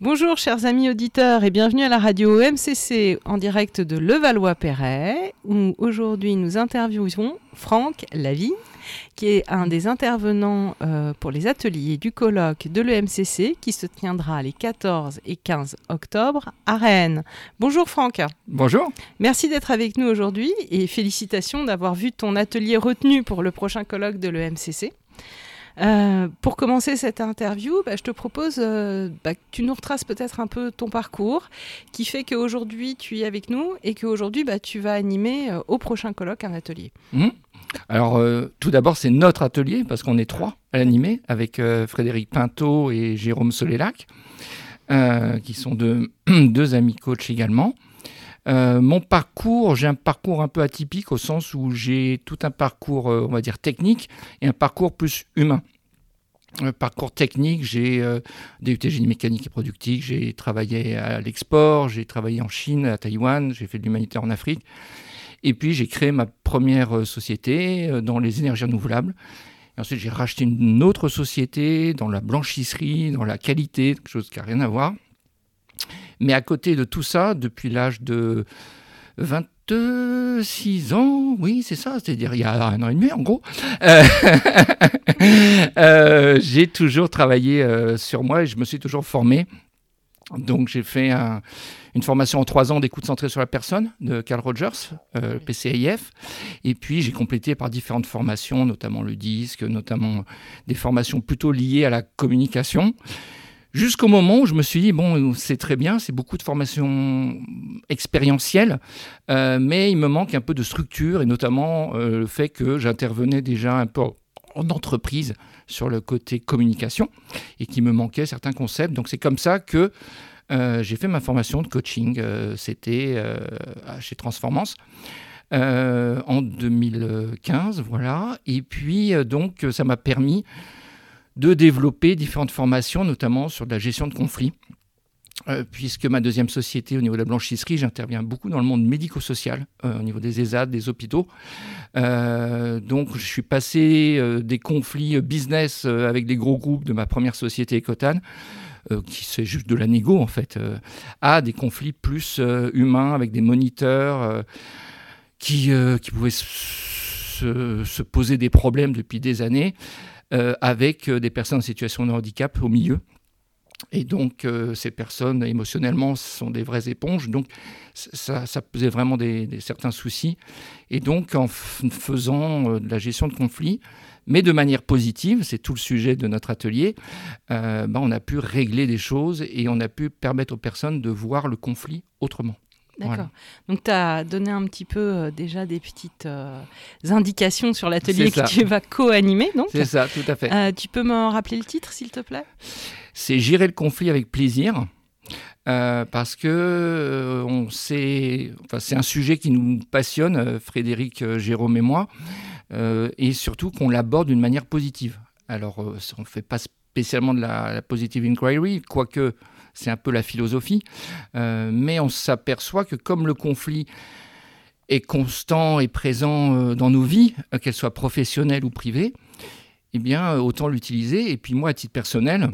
Bonjour chers amis auditeurs et bienvenue à la radio MCC en direct de Levallois-Perret où aujourd'hui nous interviewons Franck Lavie qui est un des intervenants euh, pour les ateliers du colloque de l'EMCC qui se tiendra les 14 et 15 octobre à Rennes. Bonjour Franck. Bonjour. Merci d'être avec nous aujourd'hui et félicitations d'avoir vu ton atelier retenu pour le prochain colloque de l'EMCC. Euh, pour commencer cette interview, bah, je te propose euh, bah, que tu nous retraces peut-être un peu ton parcours, qui fait qu'aujourd'hui tu es avec nous et qu'aujourd'hui bah, tu vas animer euh, au prochain colloque un atelier. Mmh. Alors tout d'abord c'est notre atelier parce qu'on est trois à l'animer avec Frédéric Pinto et Jérôme Solélac, qui sont deux, deux amis coachs également. Mon parcours, j'ai un parcours un peu atypique au sens où j'ai tout un parcours, on va dire, technique et un parcours plus humain. Euh, parcours technique, j'ai euh, DUT génie mécanique et productique, j'ai travaillé à l'export, j'ai travaillé en Chine, à Taïwan, j'ai fait de l'humanitaire en Afrique. Et puis j'ai créé ma première euh, société dans les énergies renouvelables. Ensuite j'ai racheté une autre société dans la blanchisserie, dans la qualité, quelque chose qui n'a rien à voir. Mais à côté de tout ça, depuis l'âge de 20 six ans, oui, c'est ça, c'est-à-dire il y a un an et demi en gros. Euh, euh, j'ai toujours travaillé euh, sur moi et je me suis toujours formé. Donc j'ai fait une formation en trois ans d'écoute centrée sur la personne de Carl Rogers, PCIF. Et puis j'ai complété par différentes formations, notamment le disque, notamment des formations plutôt liées à la communication. Jusqu'au moment où je me suis dit, bon, c'est très bien, c'est beaucoup de formation expérientielle, euh, mais il me manque un peu de structure, et notamment euh, le fait que j'intervenais déjà un peu en entreprise sur le côté communication, et qu'il me manquait certains concepts. Donc c'est comme ça que euh, j'ai fait ma formation de coaching, c'était chez Transformance. en 2015, voilà. Et puis, donc, ça m'a permis de développer différentes formations, notamment sur la gestion de conflits. Euh, puisque ma deuxième société au niveau de la blanchisserie, j'interviens beaucoup dans le monde médico-social, euh, au niveau des ESAD, des hôpitaux. Euh, donc je suis passé des conflits business avec des gros groupes de ma première société Ecotan, qui c'est juste de la négo en fait, à des conflits plus humains avec des moniteurs qui, qui pouvaient se, poser des problèmes depuis des années. Euh, avec euh, des personnes en situation de handicap au milieu. Et donc, euh, ces personnes, émotionnellement, sont des vraies éponges. Donc, ça, posait vraiment des, certains soucis. Et donc, en faisant de la gestion de conflits, mais de manière positive, c'est tout le sujet de notre atelier, ben, on a pu régler des choses et on a pu permettre aux personnes de voir le conflit autrement. D'accord. Donc, tu as donné un petit peu euh, déjà des petites euh, indications sur l'atelier que tu vas co-animer. C'est ça, tout à fait. Euh, tu peux me rappeler le titre, s'il te plaît? C'est Gérer le conflit avec plaisir. parce que on sait, enfin, c'est un sujet qui nous passionne, Frédéric, Jérôme et moi, et surtout qu'on l'aborde d'une manière positive. Alors, on ne fait pas spécialement de la, la positive inquiry, quoique c'est un peu la philosophie. Euh, mais on s'aperçoit que comme le conflit est constant et présent euh, dans nos vies, euh, qu'elles soient professionnelles ou privées, eh bien, autant l'utiliser. Et puis moi, à titre personnel,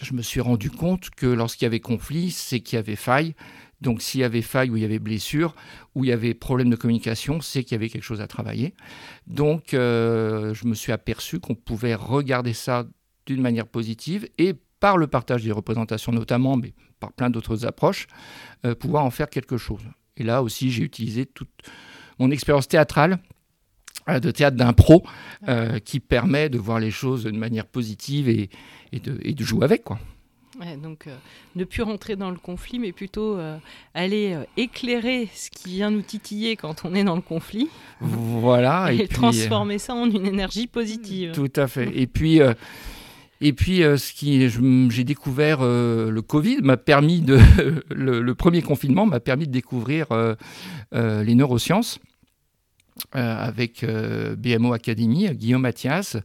je me suis rendu compte que lorsqu'il y avait conflit, c'est qu'il y avait faille. Donc s'il y avait faille ou il y avait blessure, ou il y avait problème de communication, c'est qu'il y avait quelque chose à travailler. Donc je me suis aperçu qu'on pouvait regarder ça d'une manière positive et par le partage des représentations notamment, mais par plein d'autres approches, euh, pouvoir en faire quelque chose. Et là aussi, j'ai utilisé toute mon expérience théâtrale euh, de théâtre d'impro euh, qui permet de voir les choses d'une manière positive et, et, de, et, de, jouer avec. quoi. donc ne plus rentrer dans le conflit, mais plutôt aller éclairer ce qui vient nous titiller quand on est dans le conflit. Voilà. Et, transformer ça en une énergie positive. Tout à fait. Et puis et puis, euh, ce qui, j'ai découvert euh, le Covid m'a permis de, le, premier confinement m'a permis de découvrir euh, les neurosciences. avec BMO Academy, Guillaume Mathias,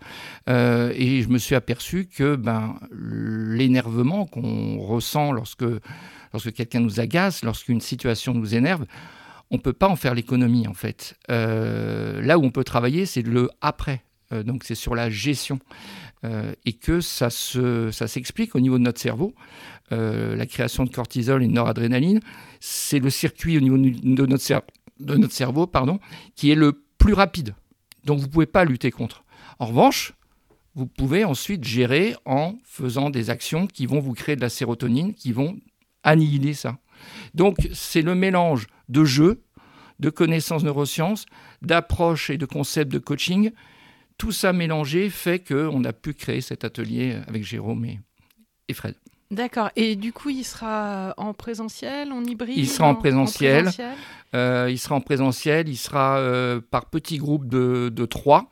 et je me suis aperçu que ben, l'énervement qu'on ressent lorsque, lorsque quelqu'un nous agace, lorsqu'une situation nous énerve, on ne peut pas en faire l'économie en fait. là où on peut travailler, c'est le après, donc c'est sur la gestion. Et que ça s'explique ça au niveau de notre cerveau. la création de cortisol et de noradrénaline, c'est le circuit au niveau de notre, cerveau pardon, qui est le plus rapide. Donc vous ne pouvez pas lutter contre. En revanche, vous pouvez ensuite gérer en faisant des actions qui vont vous créer de la sérotonine, qui vont annihiler ça. Donc c'est le mélange de jeu, de connaissances neurosciences, d'approche et de concepts de coaching. Tout ça mélangé fait qu'on a pu créer cet atelier avec Jérôme et, Fred. D'accord. Et du coup, il sera en présentiel, en hybride Il sera en, présentiel. Euh, il sera en présentiel. Il sera euh, par petits groupes de, de trois.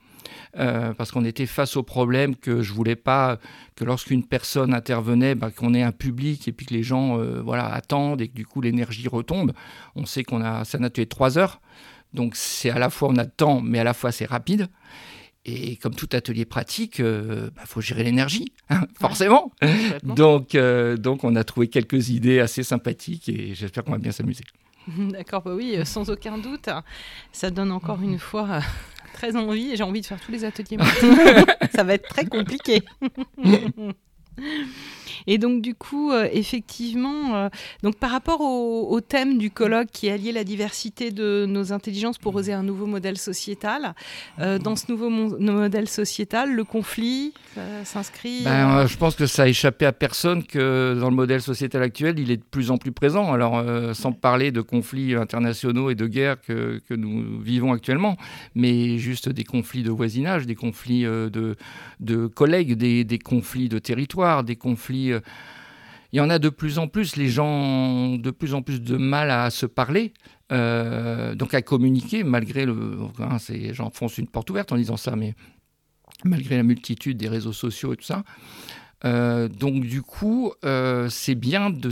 Euh, parce qu'on était face au problème que je voulais pas que lorsqu'une personne intervenait, bah, qu'on ait un public et puis que les gens voilà, attendent et que du coup l'énergie retombe. On sait qu'on a, ça n'a tué trois heures, donc c'est à la fois on a de temps, mais à la fois c'est rapide. Et comme tout atelier pratique, il euh, bah, faut gérer l'énergie, hein, forcément. donc, donc on a trouvé quelques idées assez sympathiques et j'espère qu'on va bien s'amuser. D'accord, bah oui, sans aucun doute. Ça donne encore une fois très envie et j'ai envie de faire tous les ateliers. ça va être très compliqué. Et donc du coup, euh, effectivement, euh, donc par rapport au, thème du colloque qui est allié la diversité de nos intelligences pour oser un nouveau modèle sociétal, euh, dans ce nouveau modèle sociétal, le conflit s'inscrit. Ben, je pense que ça a échappé à personne que dans le modèle sociétal actuel, il est de plus en plus présent. Alors sans parler de conflits internationaux et de guerres que, que, nous vivons actuellement, mais juste des conflits de voisinage, des conflits de, de collègues, des, des conflits de territoire, des conflits euh, il y en a de plus en plus. Les gens ont de plus en plus de mal à se parler, euh, donc à communiquer, malgré le. Hein, foncent une porte ouverte en disant ça, mais malgré la multitude des réseaux sociaux et tout ça. Euh, donc du coup, c'est bien de,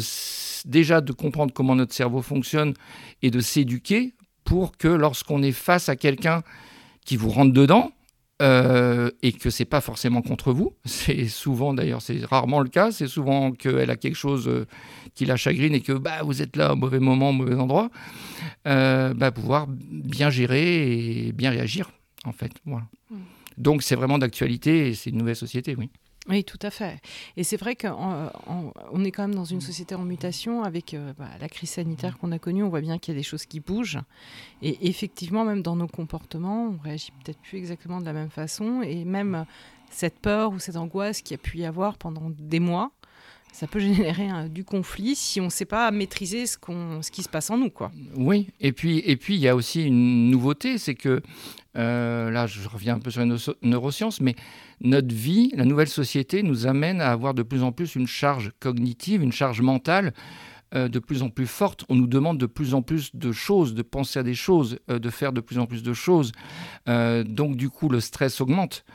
déjà de comprendre comment notre cerveau fonctionne et de s'éduquer pour que lorsqu'on est face à quelqu'un qui vous rentre dedans, euh, et que c'est pas forcément contre vous. C'est souvent, d'ailleurs, c'est rarement le cas. C'est souvent qu'elle a quelque chose euh, qui la chagrine et que bah, vous êtes là au mauvais moment, au mauvais endroit. Euh, bah, pouvoir bien gérer et bien réagir, en fait. Voilà. Mmh. Donc c'est vraiment d'actualité et c'est une nouvelle société, oui. Oui, tout à fait. Et c'est vrai qu'on est quand même dans une société en mutation avec euh, bah, la crise sanitaire qu'on a connue. On voit bien qu'il y a des choses qui bougent. Et effectivement, même dans nos comportements, on réagit peut-être plus exactement de la même façon. Et même cette peur ou cette angoisse qu'il y a pu y avoir pendant des mois, ça peut générer du conflit si on ne sait pas maîtriser ce, ce qui se passe en nous. Quoi. Oui, et puis et puis il y a aussi une nouveauté, c'est que euh, là je reviens un peu sur les neurosciences, mais notre vie, la nouvelle société nous amène à avoir de plus en plus une charge cognitive, une charge mentale euh, de plus en plus forte. On nous demande de plus en plus de choses, de penser à des choses, euh, de faire de plus en plus de choses. donc du coup le stress augmente.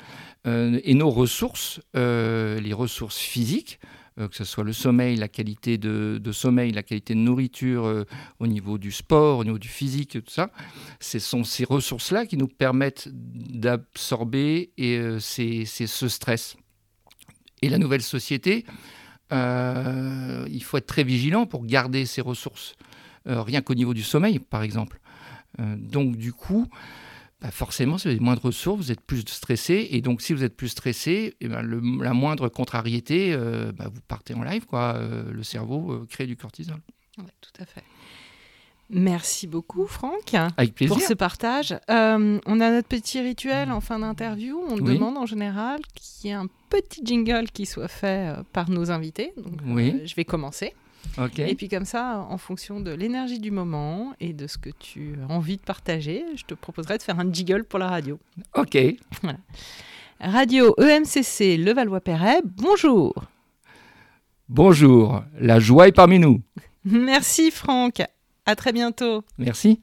et nos ressources, les ressources physiques, que ce soit le sommeil, la qualité de, sommeil, la qualité de nourriture euh, au niveau du sport, au niveau du physique, tout ça. Ce sont ces ressources-là qui nous permettent d'absorber et, euh, ce stress. Et la nouvelle société, il faut être très vigilant pour garder ces ressources, rien qu'au niveau du sommeil, par exemple. donc, du coup, bah, forcément, si vous avez moins de ressources, vous êtes plus stressé. Et donc, si vous êtes plus stressé, eh ben, la moindre contrariété, euh, bah, vous partez en live. Quoi. Euh, le cerveau euh, crée du cortisol. Oui, tout à fait. Merci beaucoup, Franck, Avec pour ce partage. on a notre petit rituel en fin d'interview. On demande en général qu'il y ait un petit jingle qui soit fait par nos invités. Donc, oui. je vais commencer. Et puis comme ça, en fonction de l'énergie du moment et de ce que tu as envie de partager, je te proposerai de faire un jiggle pour la radio. Ok. Radio EMCC Levallois-Perret, bonjour. Bonjour, la joie est parmi nous. Merci Franck, à très bientôt. Merci.